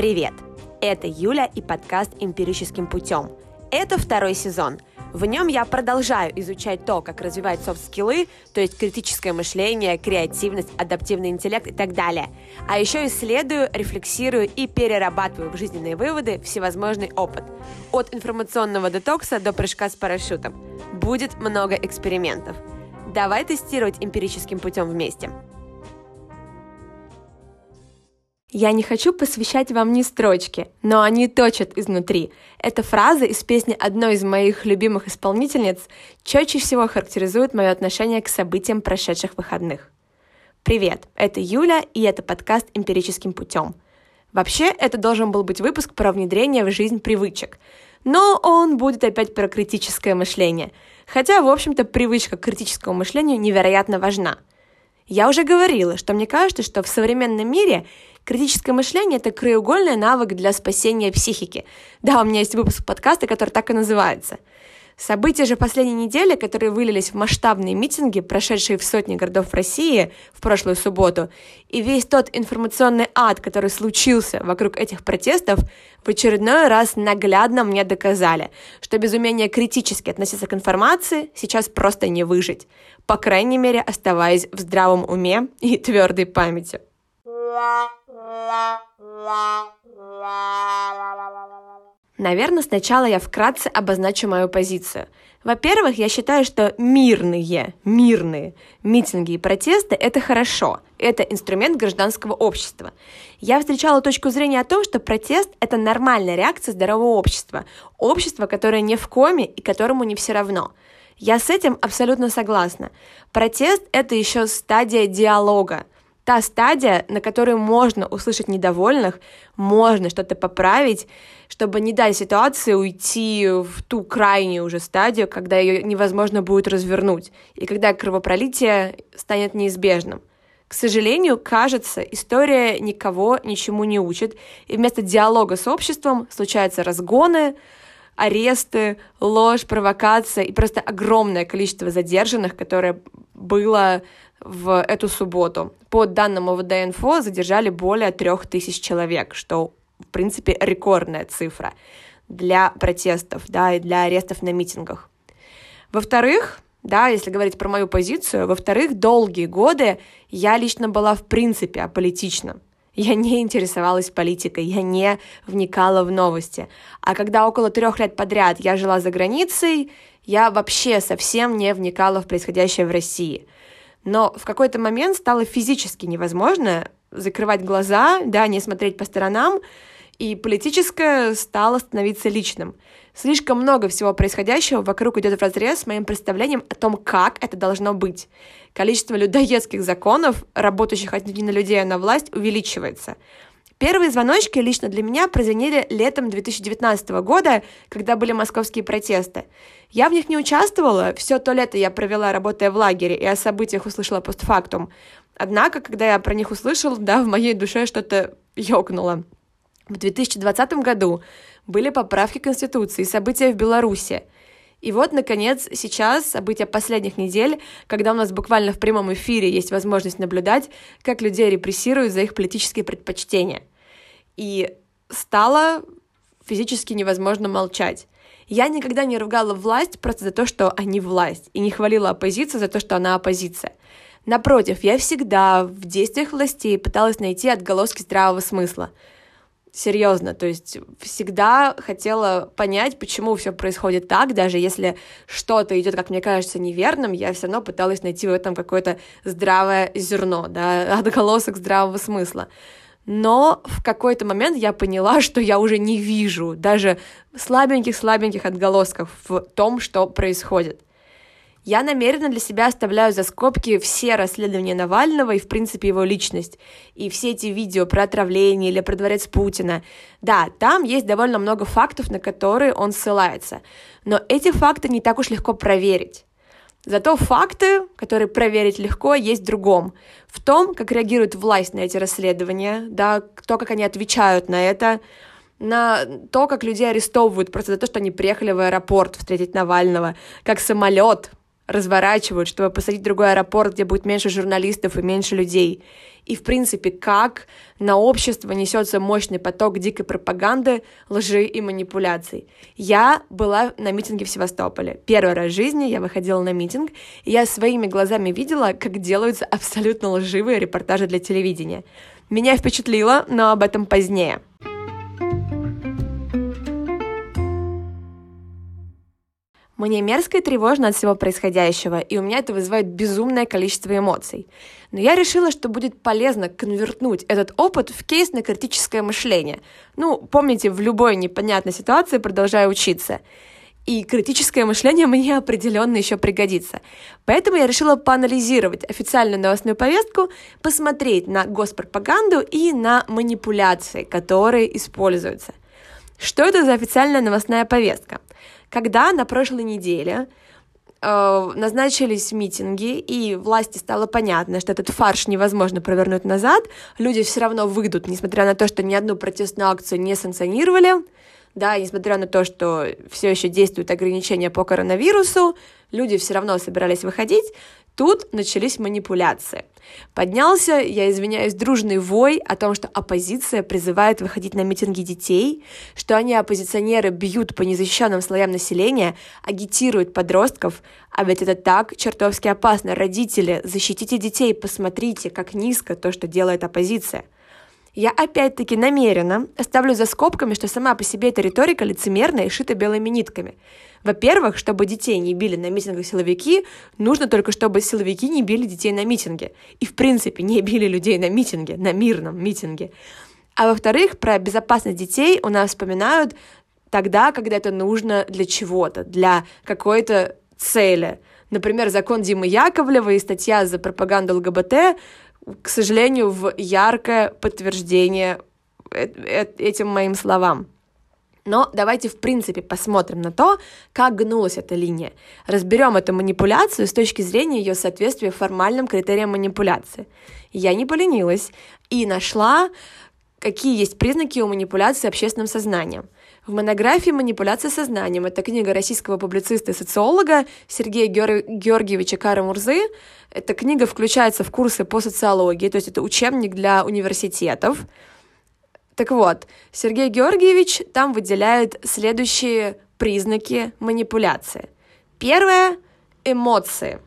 Привет! Это Юля и подкаст «Эмпирическим путем». Это второй сезон. В нем я продолжаю изучать то, как развивать софт-скиллы, то есть критическое мышление, креативность, адаптивный интеллект и так далее. А еще исследую, рефлексирую и перерабатываю в жизненные выводы всевозможный опыт. От информационного детокса до прыжка с парашютом. Будет много экспериментов. Давай тестировать эмпирическим путем вместе. Я не хочу посвящать вам ни строчки, но они точат изнутри. Эта фраза из песни одной из моих любимых исполнительниц четче всего характеризует мое отношение к событиям прошедших выходных. Привет, это Юля, и это подкаст «Эмпирическим путем». Вообще, это должен был быть выпуск про внедрение в жизнь привычек. Но он будет опять про критическое мышление. Хотя, в общем-то, привычка к критическому мышлению невероятно важна. Я уже говорила, что мне кажется, что в современном мире Критическое мышление — это краеугольный навык для спасения психики. Да, у меня есть выпуск подкаста, который так и называется. События же последней недели, которые вылились в масштабные митинги, прошедшие в сотни городов России в прошлую субботу, и весь тот информационный ад, который случился вокруг этих протестов, в очередной раз наглядно мне доказали, что без умения критически относиться к информации сейчас просто не выжить, по крайней мере, оставаясь в здравом уме и твердой памяти. Наверное, сначала я вкратце обозначу мою позицию. Во-первых, я считаю, что мирные, мирные митинги и протесты – это хорошо. Это инструмент гражданского общества. Я встречала точку зрения о том, что протест – это нормальная реакция здорового общества. Общество, которое не в коме и которому не все равно. Я с этим абсолютно согласна. Протест – это еще стадия диалога та стадия, на которой можно услышать недовольных, можно что-то поправить, чтобы не дать ситуации уйти в ту крайнюю уже стадию, когда ее невозможно будет развернуть, и когда кровопролитие станет неизбежным. К сожалению, кажется, история никого ничему не учит, и вместо диалога с обществом случаются разгоны, аресты, ложь, провокация и просто огромное количество задержанных, которое было в эту субботу. По данным ОВД-инфо задержали более трех тысяч человек, что, в принципе, рекордная цифра для протестов, да, и для арестов на митингах. Во-вторых, да, если говорить про мою позицию, во-вторых, долгие годы я лично была в принципе аполитична. Я не интересовалась политикой, я не вникала в новости. А когда около трех лет подряд я жила за границей, я вообще совсем не вникала в происходящее в России – но в какой-то момент стало физически невозможно закрывать глаза, да, не смотреть по сторонам, и политическое стало становиться личным. Слишком много всего происходящего вокруг идет в разрез с моим представлением о том, как это должно быть. Количество людоедских законов, работающих от не на людей, а на власть, увеличивается. Первые звоночки лично для меня прозвенели летом 2019 года, когда были московские протесты. Я в них не участвовала, все то лето я провела, работая в лагере, и о событиях услышала постфактум. Однако, когда я про них услышала, да, в моей душе что-то ёкнуло. В 2020 году были поправки Конституции, события в Беларуси. И вот, наконец, сейчас события последних недель, когда у нас буквально в прямом эфире есть возможность наблюдать, как людей репрессируют за их политические предпочтения. И стало физически невозможно молчать. Я никогда не ругала власть просто за то, что они власть, и не хвалила оппозицию за то, что она оппозиция. Напротив, я всегда в действиях властей пыталась найти отголоски здравого смысла — Серьезно, то есть всегда хотела понять, почему все происходит так, даже если что-то идет, как мне кажется, неверным, я все равно пыталась найти в этом какое-то здравое зерно, да, отголосок здравого смысла. Но в какой-то момент я поняла, что я уже не вижу даже слабеньких-слабеньких отголосков в том, что происходит. Я намеренно для себя оставляю за скобки все расследования Навального и, в принципе, его личность. И все эти видео про отравление или про дворец Путина. Да, там есть довольно много фактов, на которые он ссылается. Но эти факты не так уж легко проверить. Зато факты, которые проверить легко, есть в другом. В том, как реагирует власть на эти расследования, да, то, как они отвечают на это, на то, как людей арестовывают просто за то, что они приехали в аэропорт встретить Навального, как самолет разворачивают, чтобы посадить другой аэропорт, где будет меньше журналистов и меньше людей. И, в принципе, как на общество несется мощный поток дикой пропаганды, лжи и манипуляций. Я была на митинге в Севастополе. Первый раз в жизни я выходила на митинг, и я своими глазами видела, как делаются абсолютно лживые репортажи для телевидения. Меня впечатлило, но об этом позднее. Мне мерзко и тревожно от всего происходящего, и у меня это вызывает безумное количество эмоций. Но я решила, что будет полезно конвертнуть этот опыт в кейс на критическое мышление. Ну, помните, в любой непонятной ситуации продолжаю учиться. И критическое мышление мне определенно еще пригодится. Поэтому я решила поанализировать официальную новостную повестку, посмотреть на госпропаганду и на манипуляции, которые используются. Что это за официальная новостная повестка? Когда на прошлой неделе э, назначились митинги, и власти стало понятно, что этот фарш невозможно провернуть назад, люди все равно выйдут, несмотря на то, что ни одну протестную акцию не санкционировали, да, несмотря на то, что все еще действуют ограничения по коронавирусу, люди все равно собирались выходить, Тут начались манипуляции. Поднялся, я извиняюсь, дружный вой о том, что оппозиция призывает выходить на митинги детей, что они, оппозиционеры, бьют по незащищенным слоям населения, агитируют подростков, а ведь это так чертовски опасно. Родители, защитите детей, посмотрите, как низко то, что делает оппозиция. Я опять-таки намеренно оставлю за скобками, что сама по себе эта риторика лицемерная и шита белыми нитками. Во-первых, чтобы детей не били на митингах силовики, нужно только, чтобы силовики не били детей на митинге. И, в принципе, не били людей на митинге, на мирном митинге. А во-вторых, про безопасность детей у нас вспоминают тогда, когда это нужно для чего-то, для какой-то цели. Например, закон Димы Яковлева и статья за пропаганду ЛГБТ к сожалению, в яркое подтверждение э, э, этим моим словам. Но давайте, в принципе, посмотрим на то, как гнулась эта линия. Разберем эту манипуляцию с точки зрения ее соответствия формальным критериям манипуляции. Я не поленилась и нашла, какие есть признаки у манипуляции общественным сознанием – в монографии «Манипуляция сознанием» это книга российского публициста и социолога Сергея Геор... Георгиевича Кара-Мурзы. Эта книга включается в курсы по социологии, то есть это учебник для университетов. Так вот, Сергей Георгиевич там выделяет следующие признаки манипуляции. Первое – эмоции.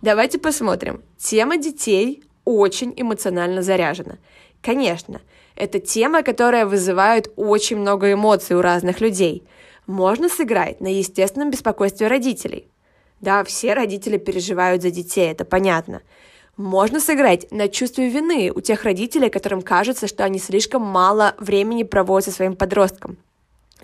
Давайте посмотрим. Тема детей очень эмоционально заряжена. Конечно, это тема, которая вызывает очень много эмоций у разных людей. Можно сыграть на естественном беспокойстве родителей. Да, все родители переживают за детей, это понятно. Можно сыграть на чувстве вины у тех родителей, которым кажется, что они слишком мало времени проводят со своим подростком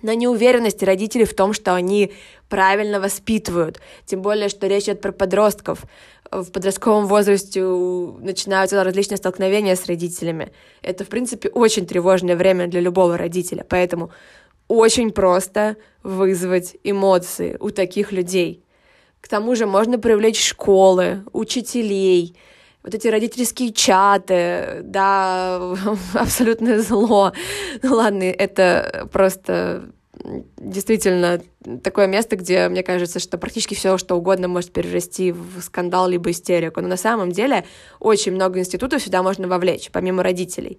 на неуверенности родителей в том, что они правильно воспитывают. Тем более, что речь идет про подростков. В подростковом возрасте начинаются различные столкновения с родителями. Это, в принципе, очень тревожное время для любого родителя. Поэтому очень просто вызвать эмоции у таких людей. К тому же можно привлечь школы, учителей, вот эти родительские чаты, да, абсолютное зло. Ну ладно, это просто действительно такое место, где, мне кажется, что практически все, что угодно может перерасти в скандал либо истерику. Но на самом деле очень много институтов сюда можно вовлечь, помимо родителей.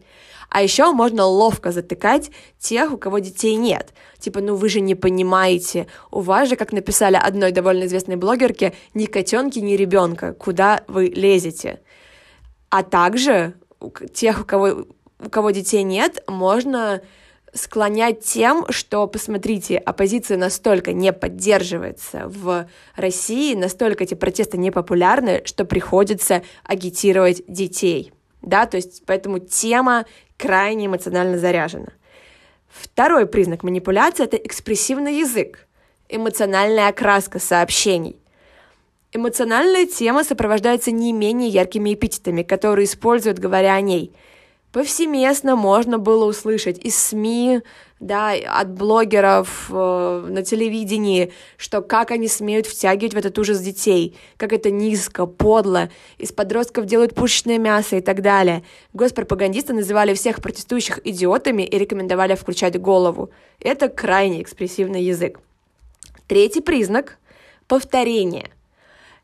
А еще можно ловко затыкать тех, у кого детей нет. Типа, ну вы же не понимаете, у вас же, как написали одной довольно известной блогерке, ни котенки, ни ребенка, куда вы лезете. А также тех, у кого, у кого детей нет, можно склонять тем, что, посмотрите, оппозиция настолько не поддерживается в России, настолько эти протесты непопулярны, что приходится агитировать детей. Да, то есть поэтому тема крайне эмоционально заряжена. Второй признак манипуляции — это экспрессивный язык, эмоциональная окраска сообщений. Эмоциональная тема сопровождается не менее яркими эпитетами, которые используют, говоря о ней — повсеместно можно было услышать из СМИ, да, от блогеров э, на телевидении, что как они смеют втягивать в этот ужас детей, как это низко, подло, из подростков делают пушечное мясо и так далее. Госпропагандисты называли всех протестующих идиотами и рекомендовали включать голову. Это крайне экспрессивный язык. Третий признак — повторение.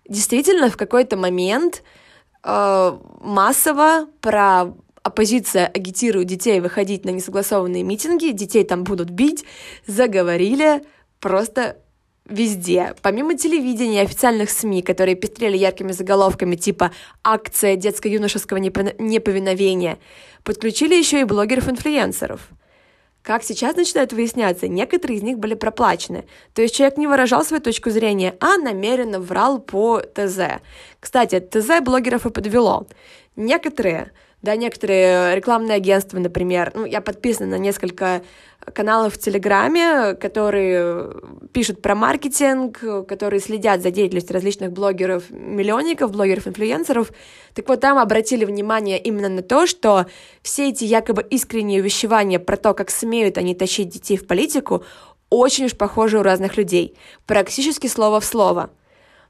Действительно в какой-то момент э, массово про оппозиция агитирует детей выходить на несогласованные митинги, детей там будут бить, заговорили просто везде. Помимо телевидения и официальных СМИ, которые пестрели яркими заголовками типа «Акция детско-юношеского неповиновения», подключили еще и блогеров-инфлюенсеров. Как сейчас начинает выясняться, некоторые из них были проплачены. То есть человек не выражал свою точку зрения, а намеренно врал по ТЗ. Кстати, ТЗ блогеров и подвело. Некоторые да, некоторые рекламные агентства, например, ну, я подписана на несколько каналов в Телеграме, которые пишут про маркетинг, которые следят за деятельностью различных блогеров, миллионников, блогеров-инфлюенсеров. Так вот, там обратили внимание именно на то, что все эти якобы искренние увещевания про то, как смеют они тащить детей в политику, очень уж похожи у разных людей. Практически слово в слово.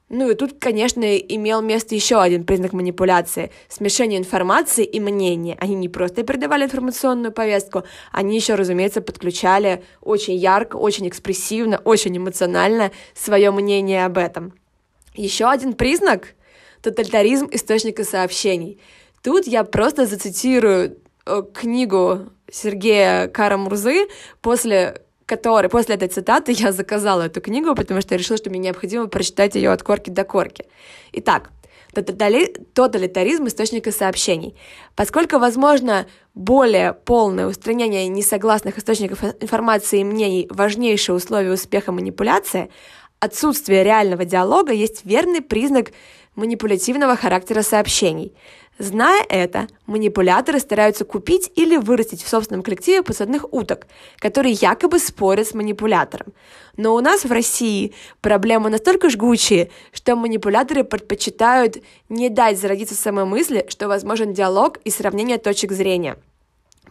Ну и тут, конечно, имел место еще один признак манипуляции – смешение информации и мнения. Они не просто передавали информационную повестку, они еще, разумеется, подключали очень ярко, очень экспрессивно, очень эмоционально свое мнение об этом. Еще один признак – тоталитаризм источника сообщений. Тут я просто зацитирую э, книгу Сергея Карамурзы после который после этой цитаты я заказала эту книгу, потому что я решила, что мне необходимо прочитать ее от корки до корки. Итак, тоталитаризм источника сообщений. Поскольку возможно более полное устранение несогласных источников информации и мнений важнейшее условие успеха манипуляции, отсутствие реального диалога есть верный признак манипулятивного характера сообщений. Зная это, манипуляторы стараются купить или вырастить в собственном коллективе подсадных уток, которые якобы спорят с манипулятором. Но у нас в России проблемы настолько жгучие, что манипуляторы предпочитают не дать зародиться самой мысли, что возможен диалог и сравнение точек зрения.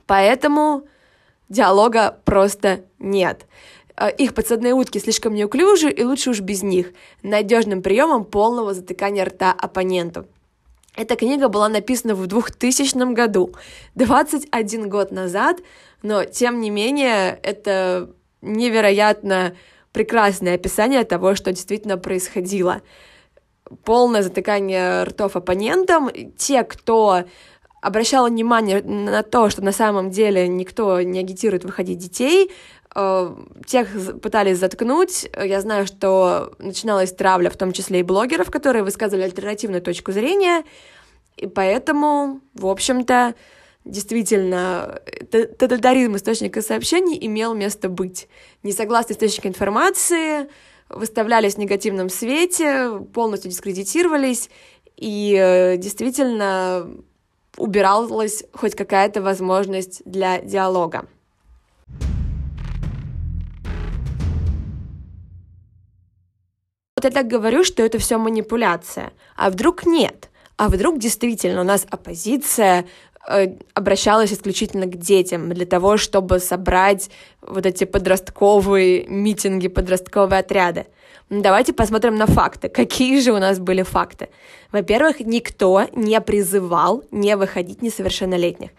Поэтому диалога просто нет. Э, их подсадные утки слишком неуклюжи, и лучше уж без них, надежным приемом полного затыкания рта оппоненту. Эта книга была написана в 2000 году, 21 год назад, но тем не менее это невероятно прекрасное описание того, что действительно происходило. Полное затыкание ртов оппонентам. Те, кто обращал внимание на то, что на самом деле никто не агитирует выходить детей, тех пытались заткнуть. Я знаю, что начиналась травля, в том числе и блогеров, которые высказывали альтернативную точку зрения. И поэтому, в общем-то, действительно, тоталитаризм источника сообщений имел место быть. Несогласные источники информации выставлялись в негативном свете, полностью дискредитировались, и э, действительно убиралась хоть какая-то возможность для диалога. Вот я так говорю, что это все манипуляция. А вдруг нет? А вдруг действительно у нас оппозиция э, обращалась исключительно к детям для того, чтобы собрать вот эти подростковые митинги, подростковые отряды. Ну, давайте посмотрим на факты. Какие же у нас были факты? Во-первых, никто не призывал не выходить несовершеннолетних.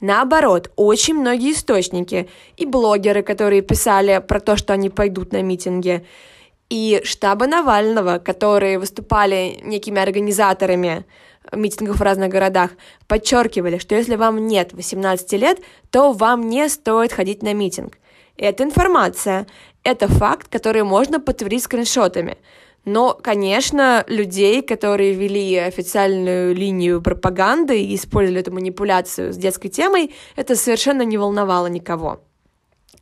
Наоборот, очень многие источники и блогеры, которые писали про то, что они пойдут на митинги, и штаба Навального, которые выступали некими организаторами митингов в разных городах, подчеркивали, что если вам нет 18 лет, то вам не стоит ходить на митинг. Это информация, это факт, который можно подтвердить скриншотами. Но, конечно, людей, которые вели официальную линию пропаганды и использовали эту манипуляцию с детской темой, это совершенно не волновало никого.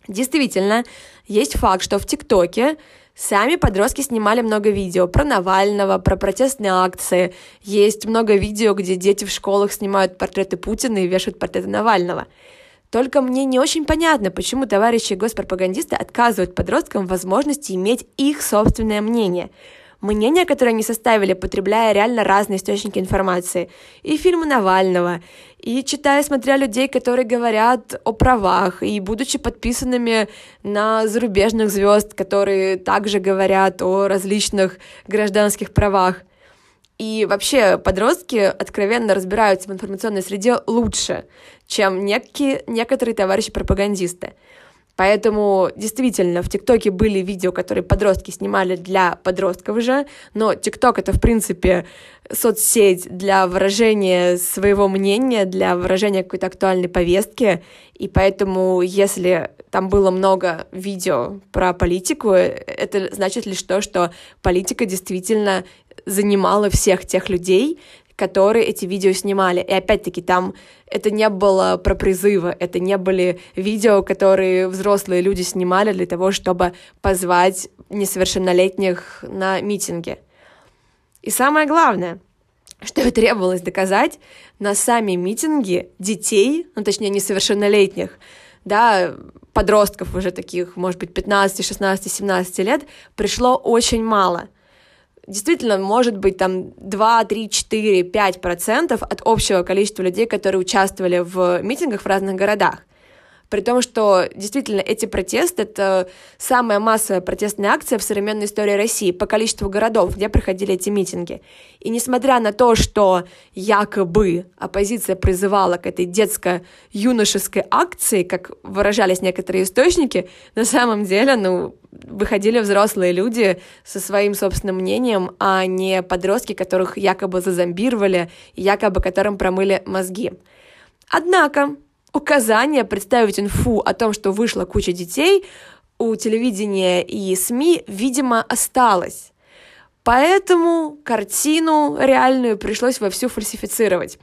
Действительно, есть факт, что в ТикТоке Сами подростки снимали много видео про Навального, про протестные акции. Есть много видео, где дети в школах снимают портреты Путина и вешают портреты Навального. Только мне не очень понятно, почему товарищи госпропагандисты отказывают подросткам возможности иметь их собственное мнение – мнения, которые они составили, потребляя реально разные источники информации. И фильмы Навального, и читая, смотря людей, которые говорят о правах, и будучи подписанными на зарубежных звезд, которые также говорят о различных гражданских правах. И вообще подростки откровенно разбираются в информационной среде лучше, чем некие, некоторые товарищи-пропагандисты. Поэтому действительно в ТикТоке были видео, которые подростки снимали для подростков уже, но ТикТок это в принципе соцсеть для выражения своего мнения, для выражения какой-то актуальной повестки, и поэтому если там было много видео про политику, это значит лишь то, что политика действительно занимала всех тех людей, которые эти видео снимали. И опять-таки там это не было про призывы, это не были видео, которые взрослые люди снимали для того, чтобы позвать несовершеннолетних на митинги. И самое главное, что требовалось доказать, на сами митинги детей, ну точнее несовершеннолетних, да, подростков уже таких, может быть, 15, 16, 17 лет, пришло очень мало – действительно может быть там 2, 3, 4, 5 процентов от общего количества людей, которые участвовали в митингах в разных городах. При том, что действительно эти протесты — это самая массовая протестная акция в современной истории России по количеству городов, где проходили эти митинги. И несмотря на то, что якобы оппозиция призывала к этой детско-юношеской акции, как выражались некоторые источники, на самом деле, ну, выходили взрослые люди со своим собственным мнением, а не подростки, которых якобы зазомбировали, якобы которым промыли мозги. Однако указание представить инфу о том, что вышла куча детей, у телевидения и СМИ, видимо, осталось. Поэтому картину реальную пришлось вовсю фальсифицировать.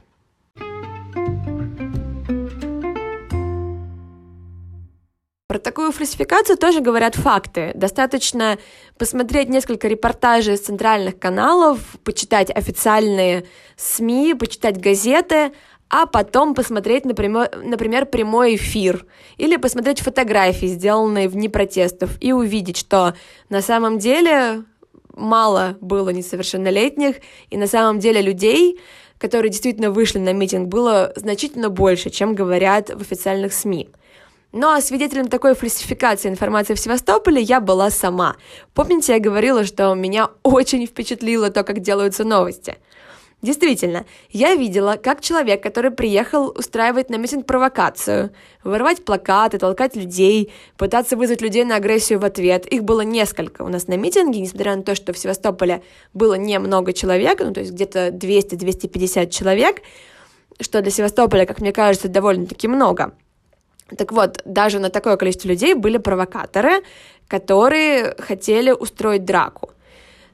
Про такую фальсификацию тоже говорят факты. Достаточно посмотреть несколько репортажей с центральных каналов, почитать официальные СМИ, почитать газеты, а потом посмотреть, например, например, прямой эфир или посмотреть фотографии, сделанные в дни протестов, и увидеть, что на самом деле мало было несовершеннолетних, и на самом деле людей, которые действительно вышли на митинг, было значительно больше, чем говорят в официальных СМИ. Ну а свидетелем такой фальсификации информации в Севастополе я была сама. Помните, я говорила, что меня очень впечатлило то, как делаются новости – Действительно, я видела, как человек, который приехал устраивать на митинг провокацию, вырывать плакаты, толкать людей, пытаться вызвать людей на агрессию в ответ. Их было несколько у нас на митинге, несмотря на то, что в Севастополе было немного человек, ну то есть где-то 200-250 человек, что для Севастополя, как мне кажется, довольно-таки много. Так вот, даже на такое количество людей были провокаторы, которые хотели устроить драку.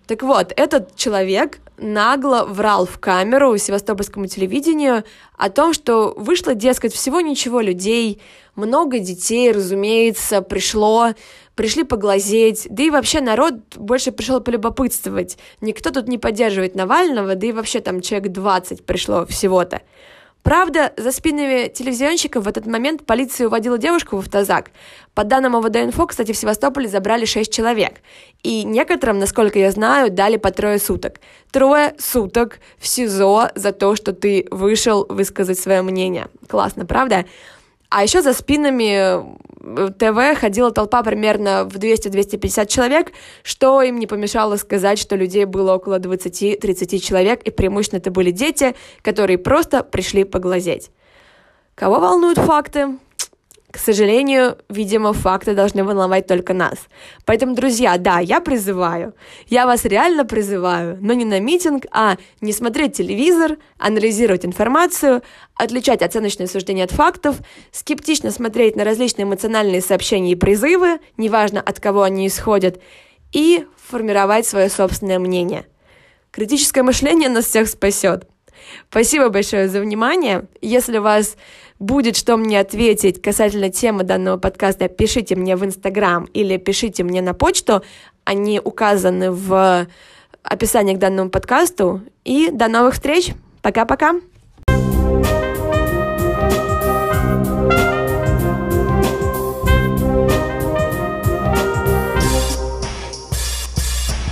Так вот, этот человек нагло врал в камеру севастопольскому телевидению о том, что вышло, дескать, всего ничего людей, много детей, разумеется, пришло, пришли поглазеть, да и вообще народ больше пришел полюбопытствовать. Никто тут не поддерживает Навального, да и вообще там человек 20 пришло всего-то. Правда, за спинами телевизионщиков в этот момент полиция уводила девушку в автозак. По данным ОВД-инфо, кстати, в Севастополе забрали 6 человек. И некоторым, насколько я знаю, дали по трое суток. Трое суток в СИЗО за то, что ты вышел высказать свое мнение. Классно, правда? А еще за спинами э, ТВ ходила толпа примерно в 200-250 человек, что им не помешало сказать, что людей было около 20-30 человек, и преимущественно это были дети, которые просто пришли поглазеть. Кого волнуют факты? К сожалению, видимо, факты должны волновать только нас. Поэтому, друзья, да, я призываю, я вас реально призываю, но не на митинг, а не смотреть телевизор, анализировать информацию, отличать оценочные суждения от фактов, скептично смотреть на различные эмоциональные сообщения и призывы, неважно от кого они исходят, и формировать свое собственное мнение. Критическое мышление нас всех спасет. Спасибо большое за внимание. Если у вас будет что мне ответить касательно темы данного подкаста, пишите мне в Инстаграм или пишите мне на почту. Они указаны в описании к данному подкасту. И до новых встреч. Пока-пока.